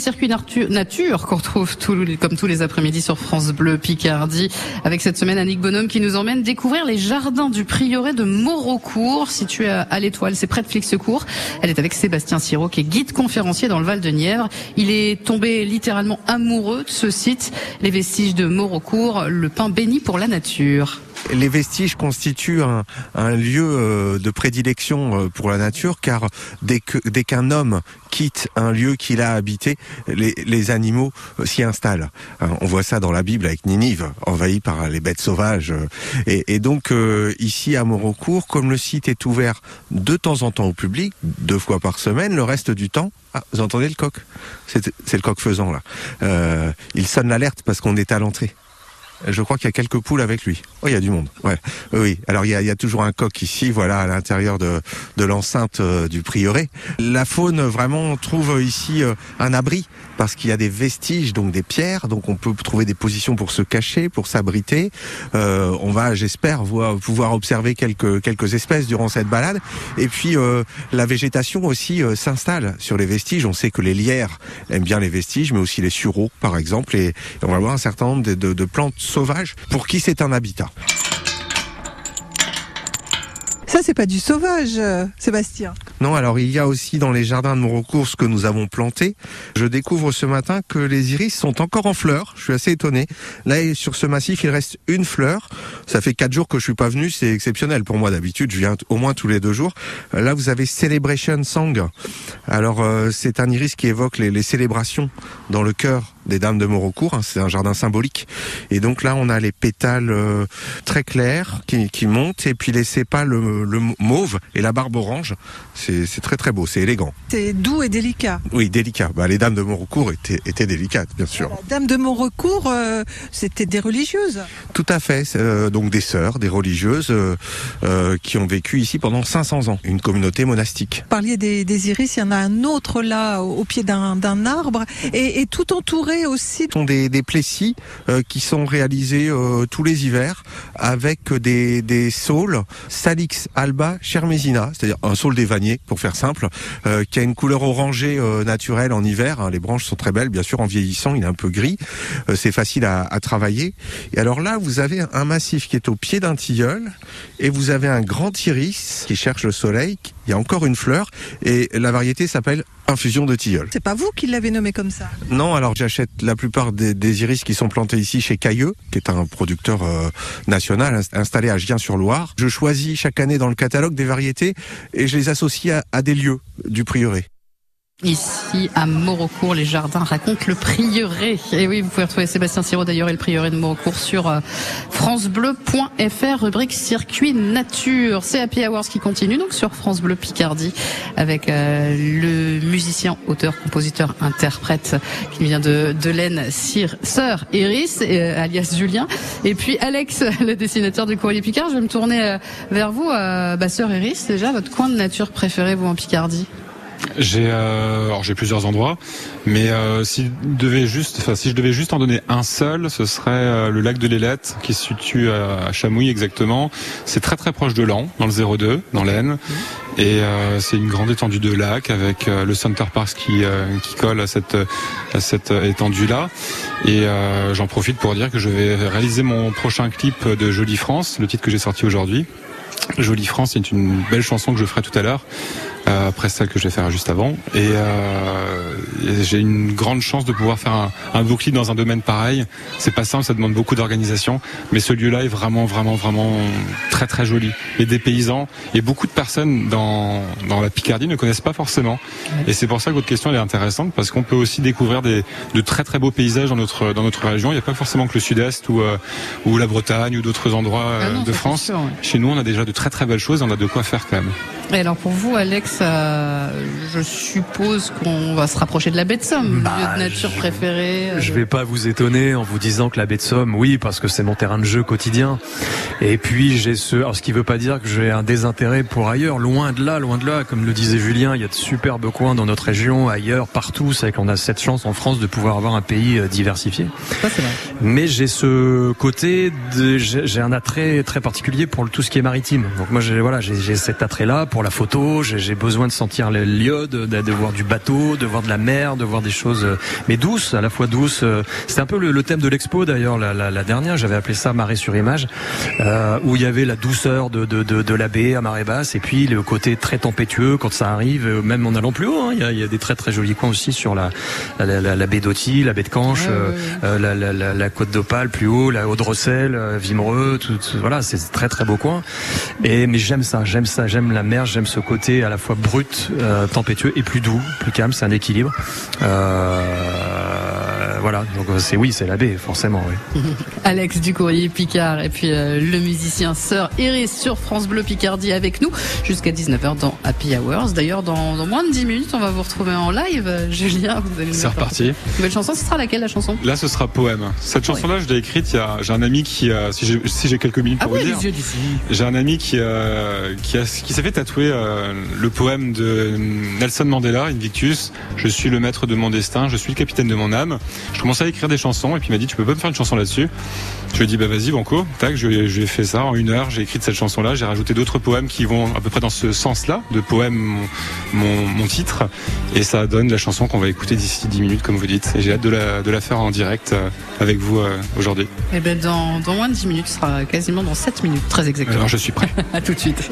Circuit Nature qu'on retrouve comme tous les après-midi sur France Bleu Picardie. Avec cette semaine, Annick Bonhomme qui nous emmène découvrir les jardins du prieuré de Maurocourt, situé à, l'Étoile. C'est près de Flixecourt. Elle est avec Sébastien Siro, qui est guide conférencier dans le Val de Nièvre. Il est tombé littéralement amoureux de ce site. Les vestiges de Maurocourt, le pain béni pour la nature les vestiges constituent un, lieu euh, de prédilection euh, pour la nature car dès qu'un homme quitte un lieu qu'il a habité, les, animaux euh, s'y installent. On voit ça dans la Bible avec Ninive, envahie par les bêtes sauvages. Et, donc ici à Morocourt, comme le site est ouvert de temps en temps au public, deux fois par semaine, le reste du temps, ah, vous entendez le coq? C'est le coq faisant là. il sonne l'alerte parce qu'on est à l'entrée. Je crois qu'il y a quelques poules avec lui. Oh, il y a du monde. Ouais. Oui. Alors il y a, il y a toujours un coq ici, voilà, à l'intérieur de, de l'enceinte euh, du prieuré. La faune vraiment trouve ici euh, un abri parce qu'il y a des vestiges, donc des pierres, donc on peut trouver des positions pour se cacher, pour s'abriter. Euh, on va, j'espère, pouvoir observer quelques quelques espèces durant cette balade. Et puis euh, la végétation aussi euh, s'installe sur les vestiges. On sait que les lierres aiment bien les vestiges, mais aussi les sureaux, par exemple. Et, on va voir un certain nombre de, de plantes sauvages pour qui c'est un habitat. Ça, c'est pas du sauvage, euh, Sébastien. Non, alors il y a aussi dans les jardins de Morocourt ce que nous avons planté. Je découvre ce matin que les iris sont encore en fleurs. Je suis assez étonné. Là, sur ce massif, il reste une fleur. Ça fait quatre jours que je suis pas venu. C'est exceptionnel pour moi. D'habitude, je viens au moins tous les deux jours. Là, vous avez Celebration Song. Alors, euh, c'est un iris qui évoque les, les célébrations dans le cœur des Dames de Morocourt. Hein, c'est un jardin symbolique. Et donc là, on a les pétales euh, très clairs qui, qui, montent et puis les sépales le, mauve et la barbe orange. Très très beau, c'est élégant. C'est doux et délicat. Oui, délicat. Bah, les Dames de Morocourt étaient, étaient délicates, bien sûr. Les Dames de Morocourt, euh, c'était des religieuses. Tout à fait. Euh, donc des sœurs, des religieuses qui ont vécu ici pendant 500 ans. Une communauté monastique. Vous parliez des, des iris, il y en a un autre là au, pied d'un arbre et, et tout entouré aussi. Ce sont des, des plessis euh, qui sont réalisés euh, tous les hivers avec des, des saules Salix alba chermesina, c'est-à-dire un saule des vanniers pour faire simple, euh, qui a une couleur orangée naturelle en hiver. Hein. Les branches sont très belles, bien sûr en vieillissant, il est un peu gris. c'est facile à, travailler. Et alors là, vous avez un massif qui est au pied d'un tilleul et vous avez un grand iris qui cherche le soleil. Il y a encore une fleur et la variété s'appelle infusion de tilleul. C'est pas vous qui l'avez nommé comme ça Non, alors j'achète la plupart des, iris qui sont plantés ici chez Cailleux, qui est un producteur euh, national installé à Gien-sur-Loire. Je choisis chaque année dans le catalogue des variétés et je les associe à des lieux du prieuré. Ici à Morocourt, les jardins racontent le prieuré. Et oui, vous pouvez retrouver Sébastien Siro d'ailleurs et le prieuré de Morocourt sur euh, francebleu.fr, rubrique circuit nature. C'est Happy Hours qui continue donc sur France Bleu Picardie avec euh, le musicien, auteur, compositeur, interprète qui vient de, de l'Aisne, Sœur Iris, euh, alias Julien. Et puis Alex, le dessinateur du courrier Picard. Je vais me tourner vers vous, bah, Sœur Iris. Déjà, votre coin de nature préféré, vous, en Picardie? J'ai euh, alors j'ai plusieurs endroits, mais euh, si devait juste, enfin si je devais juste en donner un seul, ce serait euh, le lac de l'Ailette qui se situe à, Chamouille exactement. C'est très très proche de Lan, dans le 02, dans l'Aisne, et c'est une grande étendue de lac avec le Center Park qui qui colle à cette à cette étendue là. Et j'en profite pour dire que je vais réaliser mon prochain clip de Jolie France, le titre que j'ai sorti aujourd'hui. Jolie France, c'est une belle chanson que je ferai tout à l'heure. Euh, après celle que je vais faire juste avant. Et, euh, j'ai une grande chance de pouvoir faire un, un bouclier dans un domaine pareil. C'est pas simple, ça demande beaucoup d'organisation, mais ce lieu-là est vraiment, vraiment, vraiment très, très joli. Et des paysans et beaucoup de personnes dans, dans la Picardie ne connaissent pas forcément. Et c'est pour ça que votre question elle est intéressante parce qu'on peut aussi découvrir des, de très, très beaux paysages dans notre, dans notre région. Il n'y a pas forcément que le Sud-Est ou, euh, ou la Bretagne ou d'autres endroits ah de France. Chez nous, on a déjà de très, très belles choses. On a de quoi faire quand même. Et alors pour vous, Alex, je suppose qu'on va se rapprocher de la baie de Somme, bah, lieu de nature préféré. Euh. Je vais pas vous étonner en vous disant que la baie de Somme, oui, parce que c'est mon terrain de jeu quotidien. Et puis j'ai ce, alors ce qui veut pas dire que j'ai un désintérêt pour ailleurs. Loin de là, loin de là. Comme le disait Julien, il y a de superbes coins dans notre région, ailleurs, partout. C'est qu'on a cette chance en France de pouvoir avoir un pays euh, diversifié. Ça, vrai. Mais j'ai ce côté, j'ai un attrait très particulier pour tout ce qui est maritime. Donc moi, j'ai voilà, j'ai cet attrait-là pour la photo. J'ai besoin de sentir l'iode, de, de voir du bateau, de voir de la mer, de voir des choses, euh, mais douces, à la fois douces. euh, C'est un peu le, le thème de l'expo d'ailleurs, la, la, la dernière, j'avais appelé ça marée sur image, euh, où il y avait la douceur de, de, de, de la baie à marée basse, et puis le côté très tempétueux quand ça arrive, euh, même en allant plus haut. hein. il, y y a des très très jolis coins aussi sur la, la, la, la baie d'Auty, la baie de Canche, Ouais, ouais, euh, ouais. euh, la, la, côte d'Opale plus haut, la Haute-Rosselle, euh, Vimereux, tout, tout- voilà, c'est très très beau coin. Et mais j'aime ça, j'aime ça, j'aime la mer, j'aime ce côté à la fois brut, euh, tempétueux et plus doux, plus calme, c'est un équilibre. Euh, voilà, donc euh, c'est oui, c'est la baie forcément. Oui. Alex du courrier Picard et puis euh, le musicien Sœur Iris sur France Bleu Picardie avec nous jusqu'à 19h dans Happy Hours. D'ailleurs, dans, dans moins de 10 minutes, on va vous retrouver en live. Euh, Julien, vous allez nous C'est reparti. Nouvelle chanson, ce sera laquelle la chanson? Là, ce sera poème. Cette chanson-là, je l'ai écrite. Il y a, j'ai un ami qui, a, si j'ai, si quelques minutes Ah pour oui, vous dire, les yeux d'ici. j'ai un ami qui, euh, qui, a, qui s'est fait tatouer euh, le poème de Nelson Mandela, Invictus. Je suis le maître de mon destin, je suis le capitaine de mon âme. Je commençais à écrire des chansons et puis il m'a dit, tu peux pas me faire une chanson là-dessus Je lui ai dit, bah vas-y, Banco. Tac, je, lui ai- fait ça en une heure. J'ai écrit cette chanson-là. J'ai rajouté d'autres poèmes qui vont à peu près dans ce sens-là, de poème mon, mon, mon titre. Et ça donne la chanson qu'on va écouter d'ici 10 minutes, comme vous dites. Et j'ai hâte de la, de la faire en direct euh, avec vous euh, aujourd'hui. Eh ben, dans, dans moins de 10 minutes, ce sera quasiment dans 7 minutes, très exactement. Alors je suis prêt. À tout de suite.